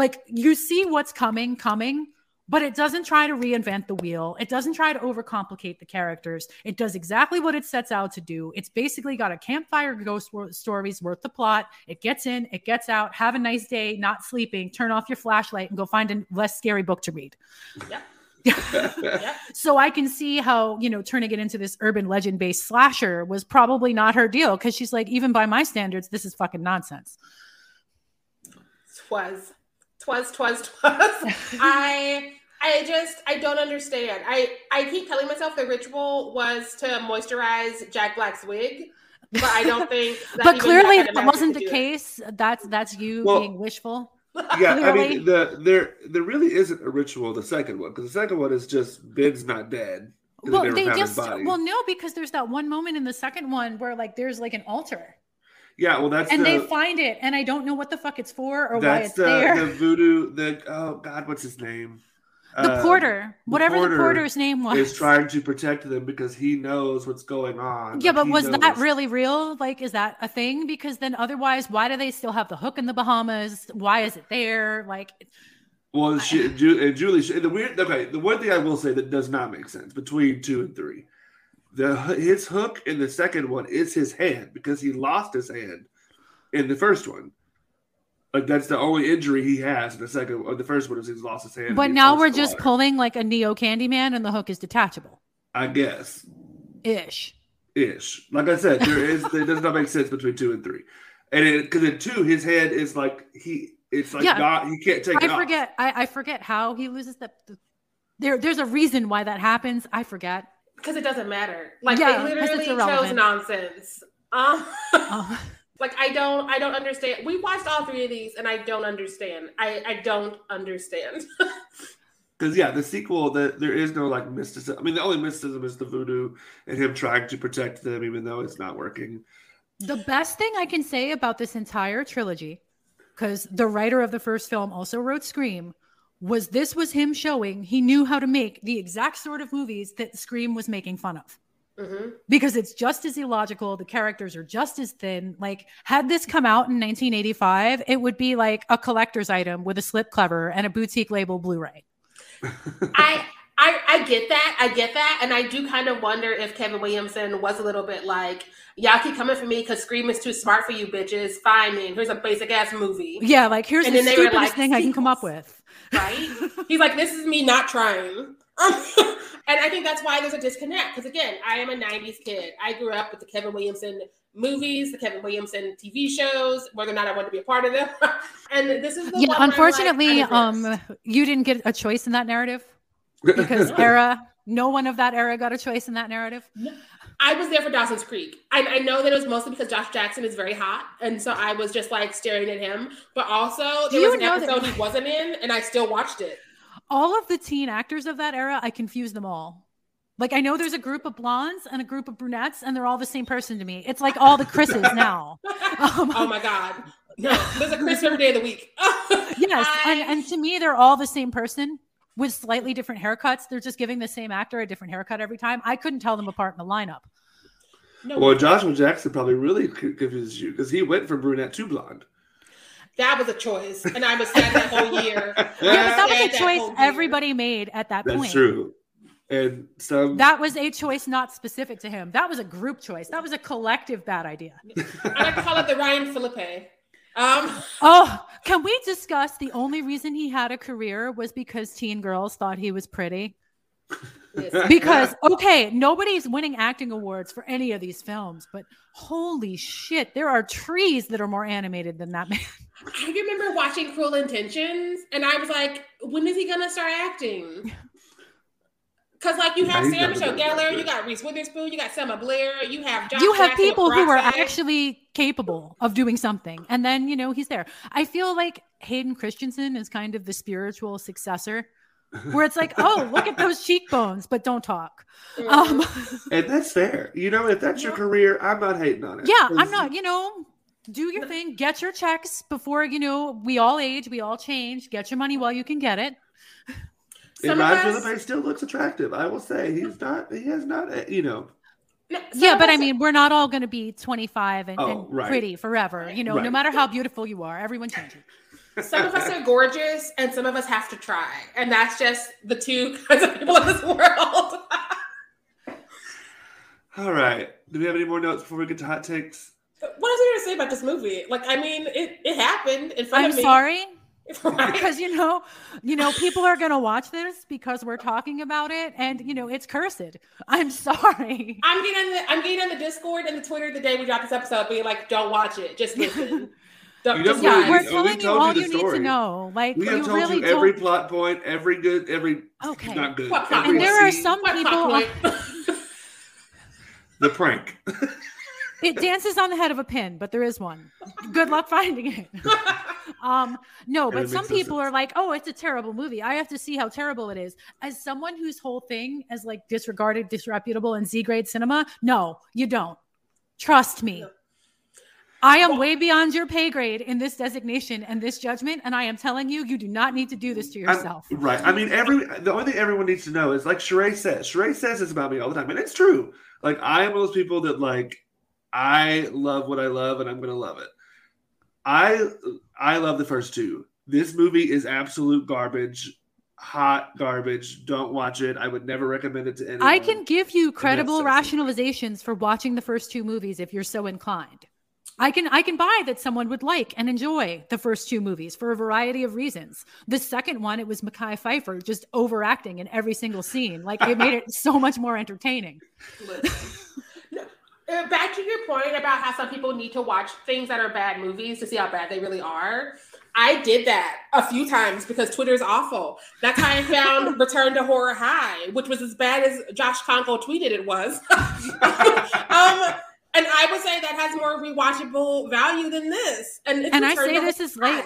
Like, you see what's coming, coming, but it doesn't try to reinvent the wheel. It doesn't try to overcomplicate the characters. It does exactly what it sets out to do. It's basically got a campfire ghost stories worth the plot. It gets in, it gets out. Have a nice day, not sleeping. Turn off your flashlight and go find a less scary book to read. Yep. So I can see how, you know, turning it into this urban legend based slasher was probably not her deal because she's like, even by my standards, this is fucking nonsense. Twas, twas, twas, twas. I, I just, I don't understand. I, I keep telling myself the ritual was to moisturize Jack Black's wig, but I don't think. That but clearly that kind that of magic wasn't the do it. case. That's that's you Well- being wishful. yeah, I mean, the there there really isn't a ritual. The second one, because the second one is just Ben's not dead. well, never they just body. well no because there's that one moment in the second one where like there's like an altar yeah, well, that's and the, they find it and I don't know what the fuck it's for or why it's the, there. the voodoo. The oh god, what's his name? The Um, porter, the whatever porter the porter's name was. is trying to protect them because he knows what's going on. yeah, Like, but was that really real? Like, is that a thing? Because then otherwise, why do they still have the hook in the Bahamas? Why is it there? Like, Well, she, Ju- and Julie, she- the weird. Okay, the one thing I will say that does not make sense between two and three, the his hook in the second one is his hand because he lost his hand in the first one. Like that's the only injury he has in the second. Or the first one is he's lost his hand. but now we're just water. pulling like a Neo Candyman, and the hook is detachable I guess ish. ish. Like I said, there is it does not make sense between two and three, and because in two his head is like he it's like Yeah. not he can't take. it I off. forget. I, I forget how he loses the. the there, there's a reason why that happens. I forget. Because it doesn't matter. Like Yeah, they 'cause it's literally chose nonsense. Um, Oh. like I don't, I don't understand. We watched all three of these, and I don't understand. I, I don't understand. Because yeah, the sequel, the, there is no like mysticism. I mean, the only mysticism is the voodoo and him trying to protect them, even though it's not working. The best thing I can say about this entire trilogy, because the writer of the first film also wrote Scream, was this was him showing he knew how to make the exact sort of movies that Scream was making fun of. Mhm. Because it's just as illogical, the characters are just as thin. Like, had this come out in 1985, it would be like a collector's item with a slip cover and a boutique label Blu ray. I, I, I get that. I get that, and I do kind of wonder if Kevin Williamson was a little bit like, "Y'all keep coming for me because Scream is too smart for you bitches. Fine, then here's a basic ass movie." Yeah, like, here's And the then they were stupidest like, thing I can come up with. Right? He's like, this is me not trying. and I think that's why there's a disconnect. Because again, I am a 90s kid. I grew up with the Kevin Williamson movies, the Kevin Williamson TV shows, whether or not I wanted to be a part of them. and this is the yeah one where like, unfortunately um you didn't get a choice in that narrative because era no one of that era got a choice in that narrative I was there for Dawson's Creek. I, I know that it was mostly because Josh Jackson is very hot, and so I was just like staring at him. But also, there you was an know that- episode he wasn't in, and I still watched it. all of the teen actors of that era i confuse them all like i know there's a group of blondes and a group of brunettes and they're all the same person to me it's like all the chris's now Um, oh my god, no! There's a Chris every day of the week. yes and, and to me they're all the same person with slightly different haircuts they're just giving the same actor a different haircut every time i couldn't tell them apart in the lineup no, well, Joshua Jackson probably really c- confuses you because he went from brunette to blonde. That was a choice, and I was sad that whole year. yeah but that was a choice whole year. everybody made at that That's point That's true. And some That was a choice not specific to him. That was a group choice. That was a collective bad idea. I like to call it the Ryan Phillippe. Um, Oh, can we discuss the only reason he had a career was because teen girls thought he was pretty? yes. Because, okay, nobody's winning acting awards for any of these films, but holy shit, there are trees that are more animated than that man. I remember watching Cruel Intentions, and I was like, when is he gonna start acting? Because like you have Yeah, he's Sarah never Michelle gonna Gellar, you got Reese Witherspoon, you got Selma Blair, you have Josh you have Jackson people who are actually capable of doing something, and then, you know, he's there. I feel like Hayden Christensen is kind of the spiritual successor. Where it's like, oh, look at those cheekbones, but don't talk. Mhm. Um, and that's fair. You know, if that's your career, I'm not hating on it. yeah, I'm not, you know, do your thing, get your checks before, you know, we all age, we all change, get your money while you can get it. And Some of Ryan us- Phillippe still looks attractive. I will say he's not. He has not. uh, You know. No, some Yeah, but I us- mean, we're not all going to be 25 and, Oh, and right. pretty forever. You know, no matter how beautiful you are, everyone changes. some of us are gorgeous, and some of us have to try, and that's just the two kinds of people in this world. All right. Do we have any more notes before we get to hot takes? what else are you gonna say about this movie? Like, I mean, it, it happened in front I'm of me. sorry Right? because you know, you know, people are going to watch this because we're talking about it and you know, it's cursed. I'm sorry. I'm getting on the I'm getting on the Discord and the Twitter the day we drop this episode, being like, "Don't watch it, just listen." Don't, You just Yeah, really- we're guys. we telling you told you all you need to know. Like We have you told really you every don't. plot point, every good, every Okay. not good. What And there are some What people. plot the prank. It dances on the head of a pin, but there is one. Good luck finding it. um, no, but some people sense. are like, "Oh, it's a terrible movie. I have to see how terrible it is." As someone whose whole thing is like disregarded, disreputable, and Z grade cinema, no, you don't. Trust me. I am way beyond your pay grade in this designation and this judgment, and I am telling you, you do not need to do this to I'm- yourself. right. I mean, every the only thing everyone needs to know is like Sharai says. Sharai says this about me all the time, and it's true. Like I am one of those people that like I love what I love, and I'm gonna love it. I I love the first two. This movie is absolute garbage, hot garbage. Don't watch it. I would never recommend it to anyone. I can give you credible rationalizations for watching the first two movies if you're so inclined. I can I can buy that someone would like and enjoy the first two movies for a variety of reasons. The second one, it was Mekhi Phifer just overacting in every single scene. Like it made it so much more entertaining. Uh, back to your point about how some people need to watch things that are bad movies to see how bad they really are. I did that a few times because Twitter's awful. That's how I found Return to Horror High, which was as bad as Josh Conko tweeted it was. um, and I would say that has more rewatchable value than this. And, And I say this is like-.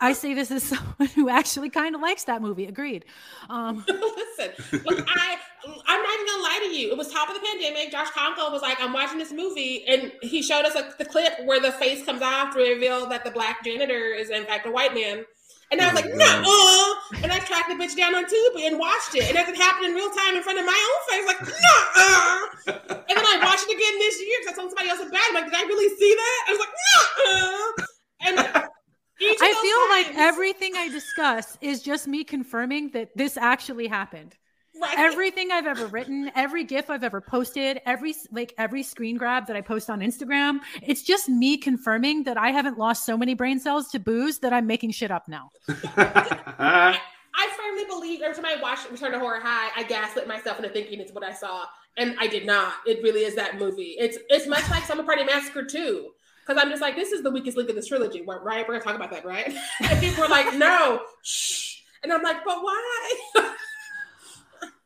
I say this as someone who actually kind of likes that movie. Agreed. Um, Listen, look, I I'm not even gonna lie to you. It was top of the pandemic. Josh Conko was like, "I'm watching this movie," and he showed us like the clip where the face comes off to reveal that the black janitor is in fact a white man. And I was like, Oh, no, uh, and I tracked the bitch down on Tubi and watched it, and as it happened in real time in front of my own face, like, no, uh. and then I watched it again this year because I told somebody else about it. I'm like, did I really see that? I was like, no, uh. and each of I those feel like everything I discuss is just me confirming that this actually happened. right. everything I've ever written, every GIF I've ever posted, every like every screen grab that I post on Instagram, it's just me confirming that I haven't lost so many brain cells to booze that I'm making shit up now. I firmly believe every time I watch Return to Horror High, I gaslit myself into thinking it's what I saw, and I did not. It really is that movie. It's it's much like Slumber Party Massacre 2. Because I'm just like, this is the weakest link in this trilogy, right? We're gonna talk about that, right? And people were like, no, shh. And I'm like, but why?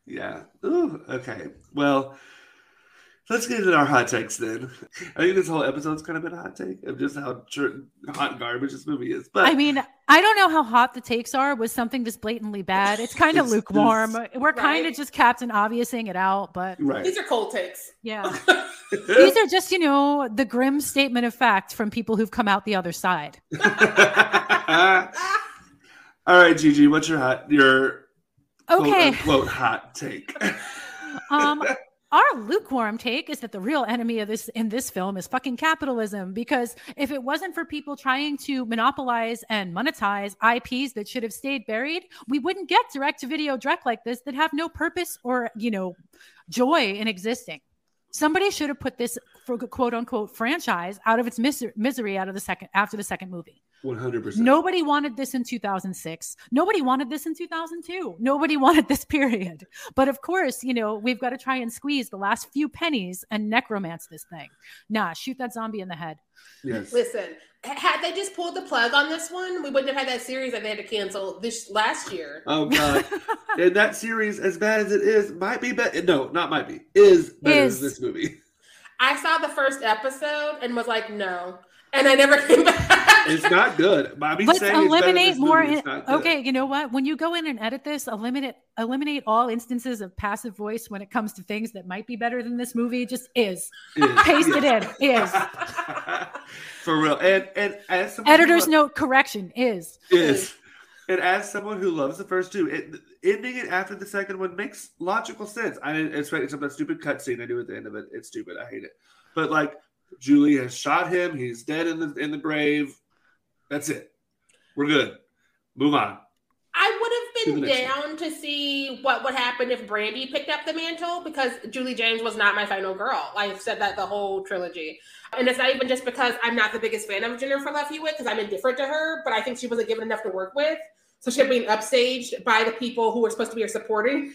Yeah. Ooh, okay. Well, let's get into our hot takes then. I think this whole episode's kind of been a hot take of just how tr- hot garbage this movie is. But I mean, I don't know how hot the takes are with something this blatantly bad. It's kind of It's- lukewarm. We're kind of Right. just Captain Obviousing it out, but right. These are cold takes. yeah. These are just, you know, the grim statement of fact from people who've come out the other side. All right, Gigi, what's your hot your Okay. quote unquote hot take? Um, our lukewarm take is that the real enemy of this in this film is fucking capitalism. Because if it wasn't for people trying to monopolize and monetize IPs that should have stayed buried, we wouldn't get direct to video direct like this that have no purpose or you know joy in existing. Somebody should have put this quote unquote franchise out of its miser- misery out of the second after the second movie. One hundred percent. Nobody wanted this in 2006. Nobody wanted this in 2002. Nobody wanted this period. But of course, you know, we've got to try and squeeze the last few pennies and necromance this thing. Nah, shoot that zombie in the head. Yes. Listen, had they just pulled the plug on this one, we wouldn't have had that series that they had to cancel this last year. Oh god. and that series, as bad as it is, might be better. No, not might be. Is better Is. than this movie. I saw the first episode and was like, no. And I never came back. It's not good. But Let's saying it's better than eliminate this more. in- it's not good. okay, you know what? When you go in and edit this, eliminate eliminate all instances of passive voice when it comes to things that might be better than this movie. Just is Is. paste it in. Is For real. And and as someone who editor's note correction. Is is and as someone who loves the first two, it, ending it after the second one makes logical sense. I didn't expect some of that stupid cutscene they do at the end of it. It's stupid. I hate it. But like Julie has shot him. He's dead in the in the grave. That's it. We're good. Move on. I would have been down to see what would happen if Brandy picked up the mantle because Julie James was not my final girl. I've said that the whole trilogy. And it's not even just because I'm not the biggest fan of Jennifer Love Hewitt because I'm indifferent to her, but I think she wasn't given enough to work with. So she she's being upstaged by the people who were supposed to be her supporting.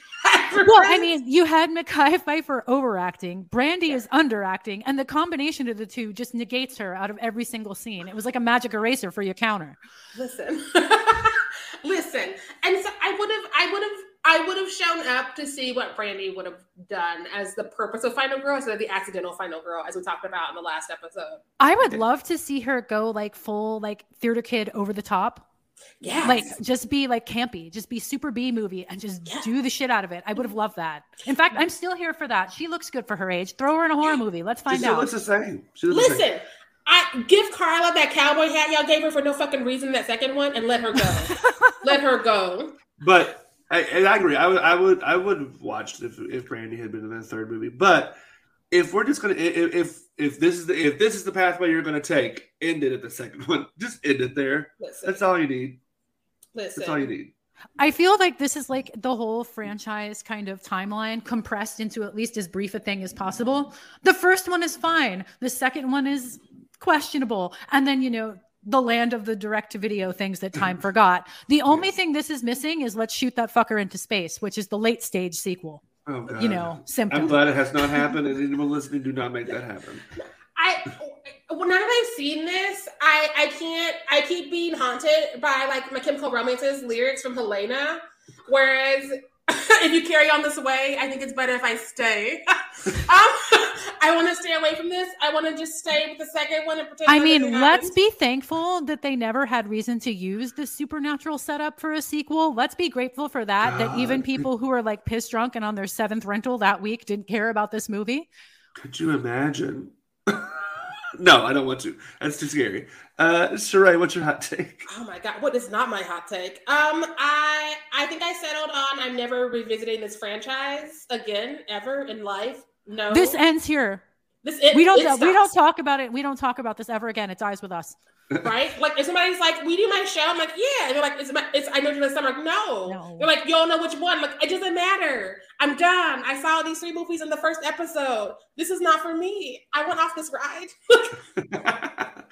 Well, I mean, you had Mekhi Phifer overacting, Brandy is underacting, and the combination of the two just negates her out of every single scene. It was like a magic eraser for your counter. listen, listen, and so I would have, I would have, I would have shown up to see what Brandy would have done as the purpose of Final Girl instead of the accidental Final Girl, as we talked about in the last episode. I would love to see her go like full like theater kid over the top. Yeah, Like just be like campy, just be super B movie and just Yeah. do the shit out of it. I would have mm-hmm. loved that. In fact, I'm still here for that. She looks good for her age. Throw her in a horror movie. Let's find still out. looks the same. She looks the same. listen. I give Karla that cowboy hat y'all gave her for no fucking reason. That second one, and let her go. let her go. But I, and I agree. I would, I would, I would have watched if if Brandy had been in the third movie. But if we're just gonna, if if, if this is the if this is the pathway you're gonna take, end it at the second one. Just end it there. Listen, That's all you need. listen. That's all you need. I feel like this is like the whole franchise kind of timeline compressed into at least as brief a thing as possible. The first one is fine. The second one is questionable. And then, you know, the land of the direct to video things that time forgot. The only thing this is missing is let's shoot that fucker into space, which is the late stage sequel. Oh uh, You know, I'm glad it has not happened, and anyone listening, do not make that happen. I well, now that I've seen this, I I can't. I keep being haunted by like My Chemical Romance's lyrics from Helena. Whereas if you carry on this way, I think it's better if I stay. um, I want to stay away from this. I want to just stay with the second one and pretend. I mean, let's happened. be thankful that they never had reason to use the supernatural setup for a sequel. Let's be grateful for that. That even people who are like piss drunk and on their seventh rental that week didn't care about this movie. Could you imagine? No, I don't want to. That's too scary. Uh, Sharai, what's your hot take? Oh my god, what is not my hot take? Um, I I think I settled on I'm never revisiting this franchise again ever in life. No, This ends here. this it, we don't it we don't talk about it. We don't talk about this ever again. It dies with us. Right? Like if somebody's like, "We do my show," I'm like, "Yeah," and they're like, "It's my, it's I know you're the summer." Like, no. No. they're like, "You don't know which one." Like, it doesn't matter. I'm done. I saw these three movies in the first episode. This is not for me. I went off this ride.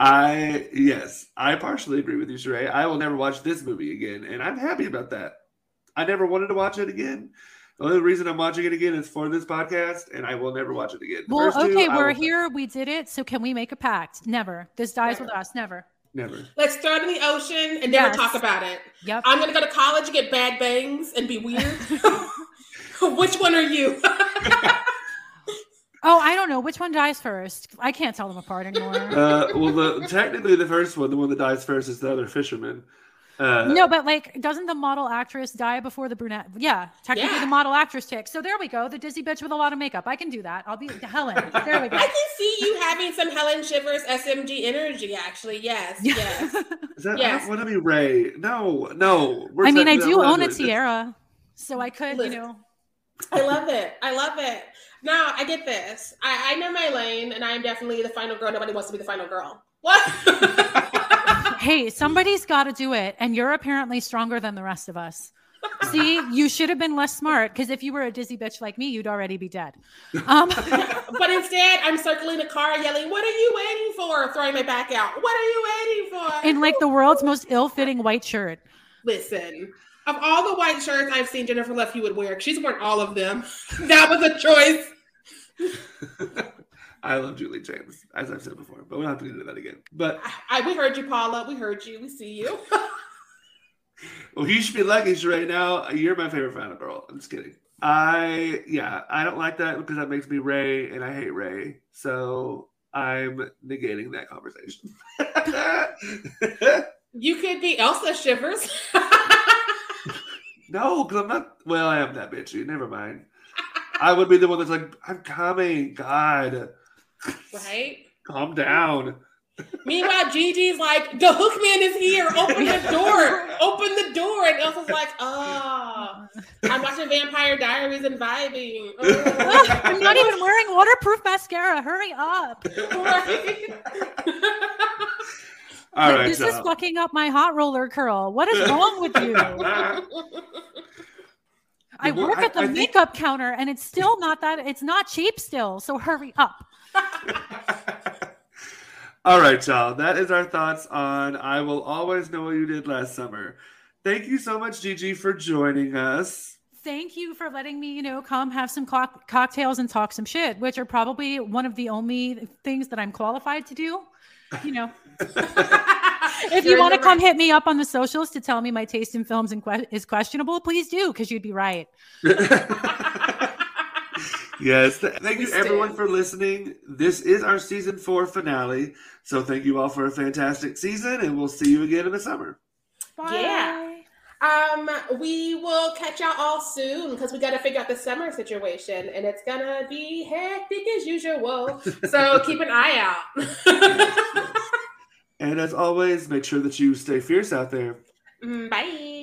I yes, I partially agree with you, Sharai. I will never watch this movie again, and I'm happy about that. I never wanted to watch it again. The only reason I'm watching it again is for this podcast, and I will never watch it again. The Well, first okay, I we're will- here. We did it. So can we make a pact? Never. This dies with us. Never. Never. Let's throw it in the ocean and never Yes. talk about it. Yep. I'm gonna go to college and get bad bangs and be weird. which one are you? Oh, I don't know which one dies first. I can't tell them apart anymore. Uh, well, the technically the first one, the one that dies first, is the other fisherman. Uh, no, but like, doesn't the model actress die before the brunette? Yeah, technically Yeah. the model actress takes. So there we go. The dizzy bitch with a lot of makeup. I can do that. I'll be Helen. There we go. I can see you having some Helen Shivers SMG energy. Actually, yes, yes. Is that, I Yes. don't want to be Ray. No, no. We're I mean, I do not own a to do it. tiara, so I could, you know. I love it. I love it. Now I get this. I, I know my lane, and I'm definitely the final girl. Nobody wants to be the final girl. What? Hey, somebody's got to do it, and you're apparently stronger than the rest of us. See, you should have been less smart because if you were a dizzy bitch like me, you'd already be dead. Um, but instead, I'm circling the car, yelling, "What are you waiting for?" Throwing my back out. What are you waiting for? in like the world's most ill-fitting white shirt. Listen, of all the white shirts I've seen Jennifer Love Hewitt wear, she's worn all of them. that was a choice. I love Julie James, as I've said before, but we don't have to get into that again. But I, we heard you, Paula. We heard you. We see you. well, you should be lucky, right Now you're my favorite final girl. I'm just kidding. I yeah, I don't like that because that makes me Ray, and I hate Ray. So I'm negating that conversation. you could be Elsa Shivers. no, because I'm not. Well, I am that bitchy. Never mind. I would be the one that's like, I'm coming. God, right? calm down. Meanwhile, Gigi's like, the hookman is here. Open the door. Open the door. And Elsa's like, oh, I'm watching Vampire Diaries and vibing. Oh. I'm not even wearing waterproof mascara. Hurry up. Right? All Like, right, this is fucking up my hot roller curl. What is wrong with you? I Well, work I- at the I think- makeup counter and it's still not that it's not cheap still. So hurry up. All right, y'all. That is our thoughts on I Will Always Know What You Did Last Summer. Thank you so much, Gigi, for joining us. Thank you for letting me, you know, come have some co- cocktails and talk some shit, which are probably one of the only things that I'm qualified to do. You know, if you want to come hit me up on the socials to tell me my taste in films que- is questionable, please do, because you'd be right. yes. Thank you, everyone, for listening. This is our season four finale. So thank you all for a fantastic season, and we'll see you again in the summer. Bye. Yeah. Um, we will catch y'all all soon because we got to figure out the summer situation, and it's gonna be hectic as usual. So keep an eye out. And as always, make sure that you stay fierce out there. Mm, bye.